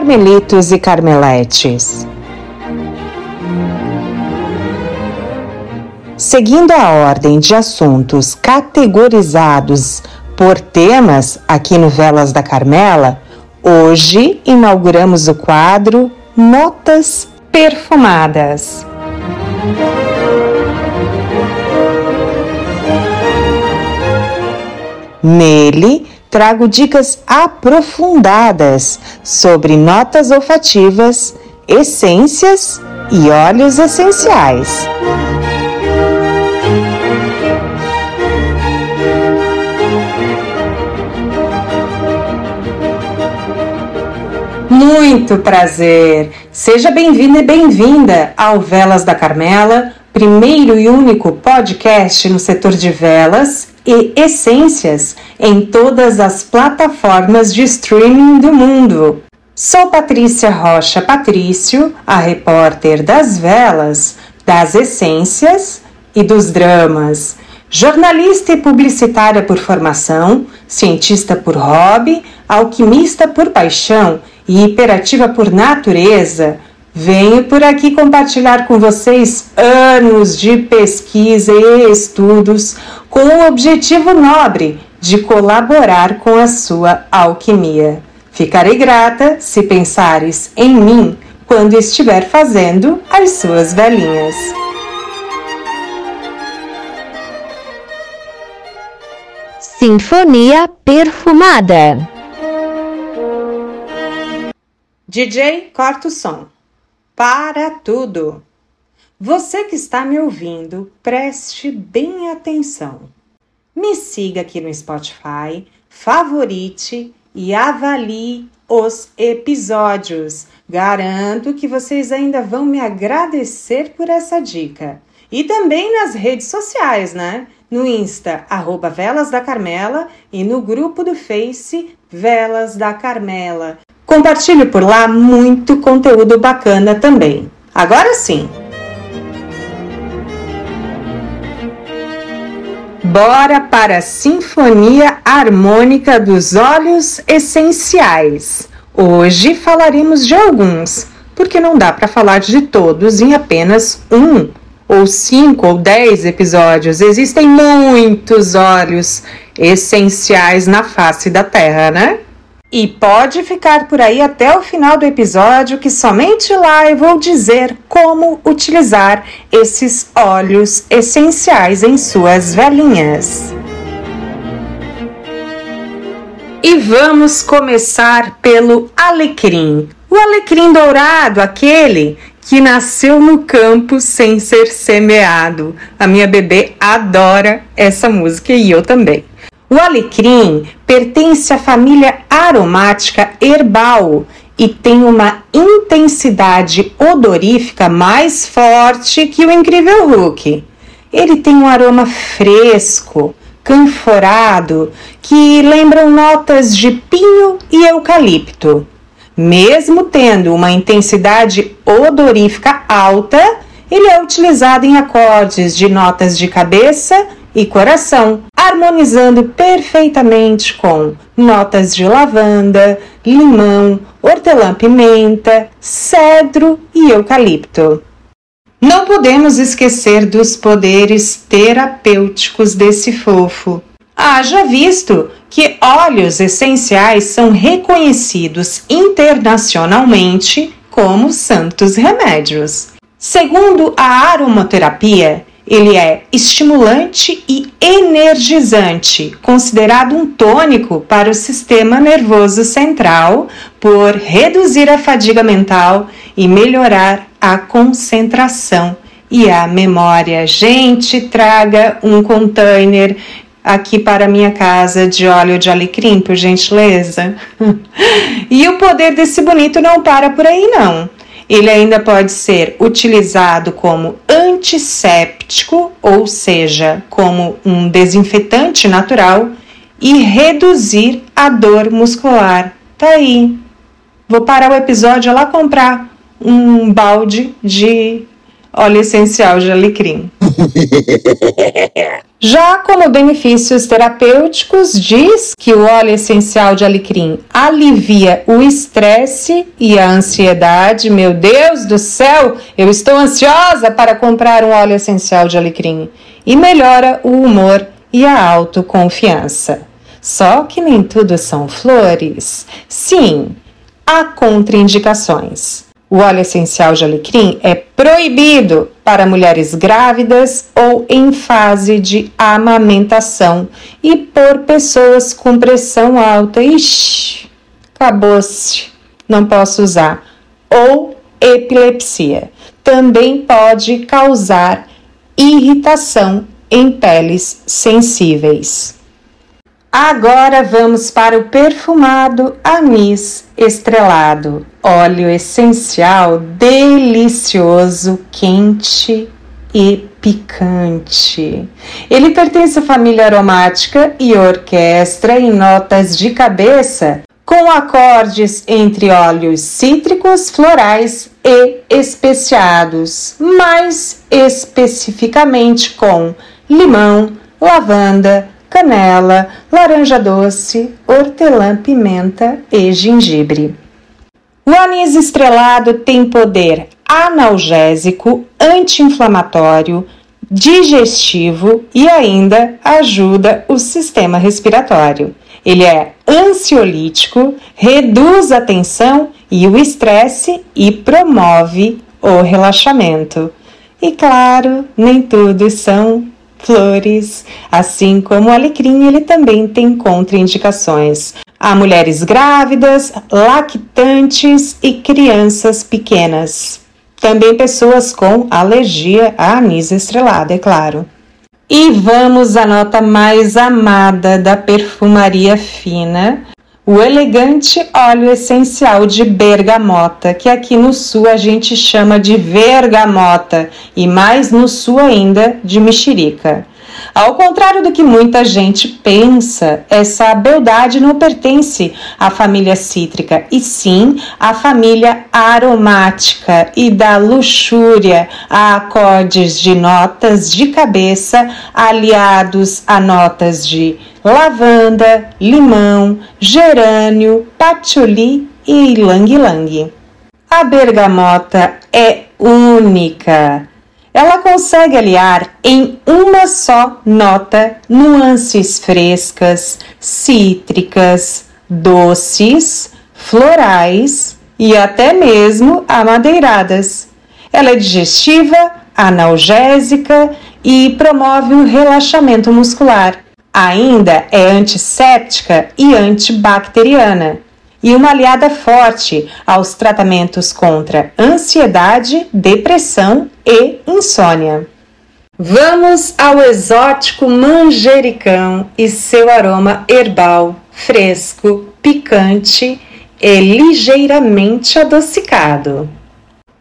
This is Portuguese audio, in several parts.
carmelitos e carmeletes. Seguindo a ordem de assuntos categorizados por temas aqui no Velas da Carmela, hoje inauguramos o quadro Notas Perfumadas. Nele, trago dicas aprofundadas sobre notas olfativas, essências e óleos essenciais. Muito prazer! Seja bem-vindo e bem-vinda ao Velas da Carmela, primeiro e único podcast no setor de velas e essências em todas as plataformas de streaming do mundo. Sou Patrícia Rocha Patrício, a repórter das velas, das essências e dos dramas. Jornalista e publicitária por formação, cientista por hobby, alquimista por paixão e hiperativa por natureza, venho por aqui compartilhar com vocês anos de pesquisa e estudos com o objetivo nobre de colaborar com a sua alquimia. Ficarei grata se pensares em mim quando estiver fazendo as suas velinhas. Sinfonia Perfumada DJ, corta o som. Para tudo! Você que está me ouvindo, preste bem atenção. Me siga aqui no Spotify, favorite e avalie os episódios. Garanto que vocês ainda vão me agradecer por essa dica. E também nas redes sociais, né? No Insta, arroba Velas da Carmela e no grupo do Face Velas da Carmela. Compartilhe por lá muito conteúdo bacana também. Agora sim! Bora para a Sinfonia Harmônica dos Óleos Essenciais. Hoje falaremos de alguns, porque não dá para falar de todos em apenas um, ou cinco, ou dez episódios. Existem muitos óleos essenciais na face da Terra, né? E pode ficar por aí até o final do episódio, que somente lá eu vou dizer como utilizar esses óleos essenciais em suas velinhas. E vamos começar pelo alecrim. O alecrim dourado, aquele que nasceu no campo sem ser semeado. A minha bebê adora essa música e eu também. O alecrim pertence à família aromática herbal e tem uma intensidade odorífica mais forte que o incrível Hulk. Ele tem um aroma fresco, canforado, que lembram notas de pinho e eucalipto. Mesmo tendo uma intensidade odorífica alta, ele é utilizado em acordes de notas de cabeça e coração, harmonizando perfeitamente com notas de lavanda, limão, hortelã-pimenta, cedro e eucalipto. Não podemos esquecer dos poderes terapêuticos desse fofo. Haja visto que óleos essenciais são reconhecidos internacionalmente como santos remédios. Segundo a aromaterapia, ele é estimulante e energizante, considerado um tônico para o sistema nervoso central por reduzir a fadiga mental e melhorar a concentração e a memória. Gente, traga um container aqui para minha casa de óleo de alecrim, por gentileza. e o poder desse bonito não para por aí, não. Ele ainda pode ser utilizado como antisséptico, ou seja, como um desinfetante natural, e reduzir a dor muscular. Tá aí. Vou parar o episódio lá comprar um balde de óleo essencial de alecrim. Já como benefícios terapêuticos, diz que o óleo essencial de alecrim alivia o estresse e a ansiedade. Meu Deus do céu, eu estou ansiosa para comprar um óleo essencial de alecrim. E melhora o humor e a autoconfiança. Só que nem tudo são flores. Sim, há contraindicações. O óleo essencial de alecrim é proibido para mulheres grávidas ou em fase de amamentação e por pessoas com pressão alta. Ixi, acabou-se, não posso usar. Ou epilepsia. Também pode causar irritação em peles sensíveis. Agora vamos para o perfumado anis estrelado, óleo essencial delicioso, quente e picante. Ele pertence à família aromática e orquestra em notas de cabeça com acordes entre óleos cítricos, florais e especiados, mais especificamente com limão, lavanda, canela, laranja doce, hortelã, pimenta e gengibre. O anis estrelado tem poder analgésico, anti-inflamatório, digestivo e ainda ajuda o sistema respiratório. Ele é ansiolítico, reduz a tensão e o estresse e promove o relaxamento. E claro, nem tudo são flores. Assim como o alecrim, ele também tem contraindicações. Há mulheres grávidas, lactantes e crianças pequenas. Também pessoas com alergia a anis estrelado, é claro. E vamos à nota mais amada da perfumaria fina, o elegante óleo essencial de bergamota, que aqui no sul a gente chama de vergamota e mais no sul ainda de mexerica. Ao contrário do que muita gente pensa, essa beldade não pertence à família cítrica, e sim à família aromática e da luxúria, a acordes de notas de cabeça aliados a notas de lavanda, limão, gerânio, patchouli e ylang-ylang. A bergamota é única. Ela consegue aliar em uma só nota nuances frescas, cítricas, doces, florais e até mesmo amadeiradas. Ela é digestiva, analgésica e promove um relaxamento muscular. Ainda é antisséptica e antibacteriana e uma aliada forte aos tratamentos contra ansiedade, depressão e insônia. Vamos ao exótico manjericão e seu aroma herbal, fresco, picante e ligeiramente adocicado.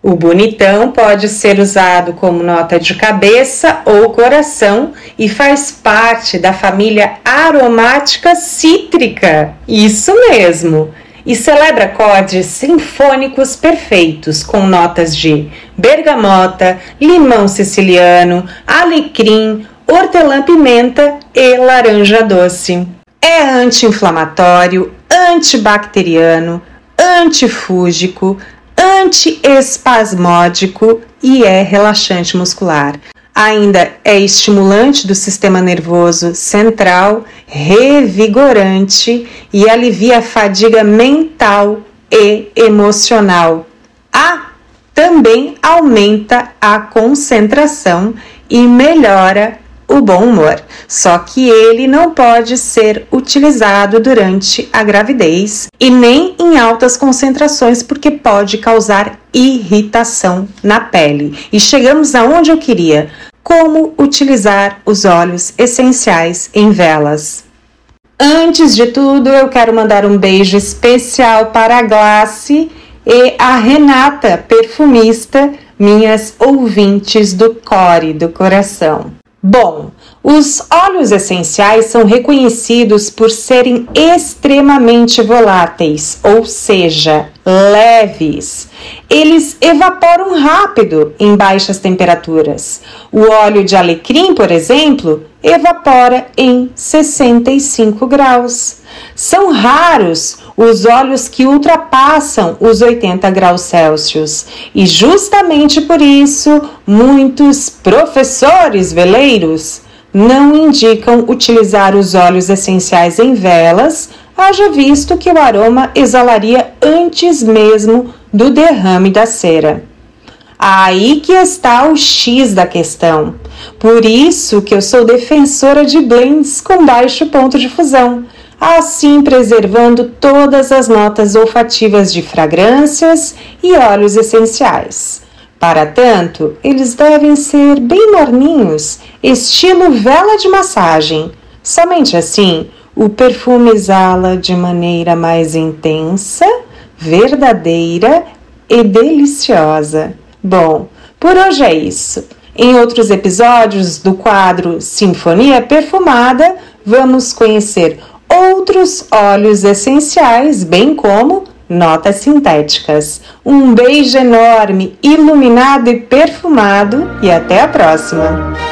O bonitão pode ser usado como nota de cabeça ou coração e faz parte da família aromática cítrica. Isso mesmo! E celebra acordes sinfônicos perfeitos com notas de bergamota, limão siciliano, alecrim, hortelã-pimenta e laranja doce. É anti-inflamatório, antibacteriano, antifúngico, antiespasmódico e é relaxante muscular. Ainda é estimulante do sistema nervoso central, revigorante e alivia a fadiga mental e emocional. Ah, também aumenta a concentração e melhora o bom humor. Só que ele não pode ser utilizado durante a gravidez e nem em altas concentrações, porque pode causar irritação na pele. E chegamos aonde eu queria: como utilizar os óleos essenciais em velas. Antes de tudo, eu quero mandar um beijo especial para a Glace e a Renata, perfumista, minhas ouvintes do core do coração. Bom, os óleos essenciais são reconhecidos por serem extremamente voláteis, ou seja, leves. Eles evaporam rápido em baixas temperaturas. O óleo de alecrim, por exemplo, evapora em 65 graus. São raros os óleos que ultrapassam os 80 graus Celsius e, justamente por isso, muitos professores veleiros não indicam utilizar os óleos essenciais em velas, haja visto que o aroma exalaria antes mesmo do derrame da cera. Aí que está o X da questão. Por isso que eu sou defensora de blends com baixo ponto de fusão, assim preservando todas as notas olfativas de fragrâncias e óleos essenciais. Para tanto, eles devem ser bem morninhos, estilo vela de massagem. Somente assim, o perfume exala de maneira mais intensa, verdadeira e deliciosa. Bom, por hoje é isso. Em outros episódios do quadro Sinfonia Perfumada, vamos conhecer outros óleos essenciais, bem como notas sintéticas. Um beijo enorme, iluminado e perfumado, e até a próxima!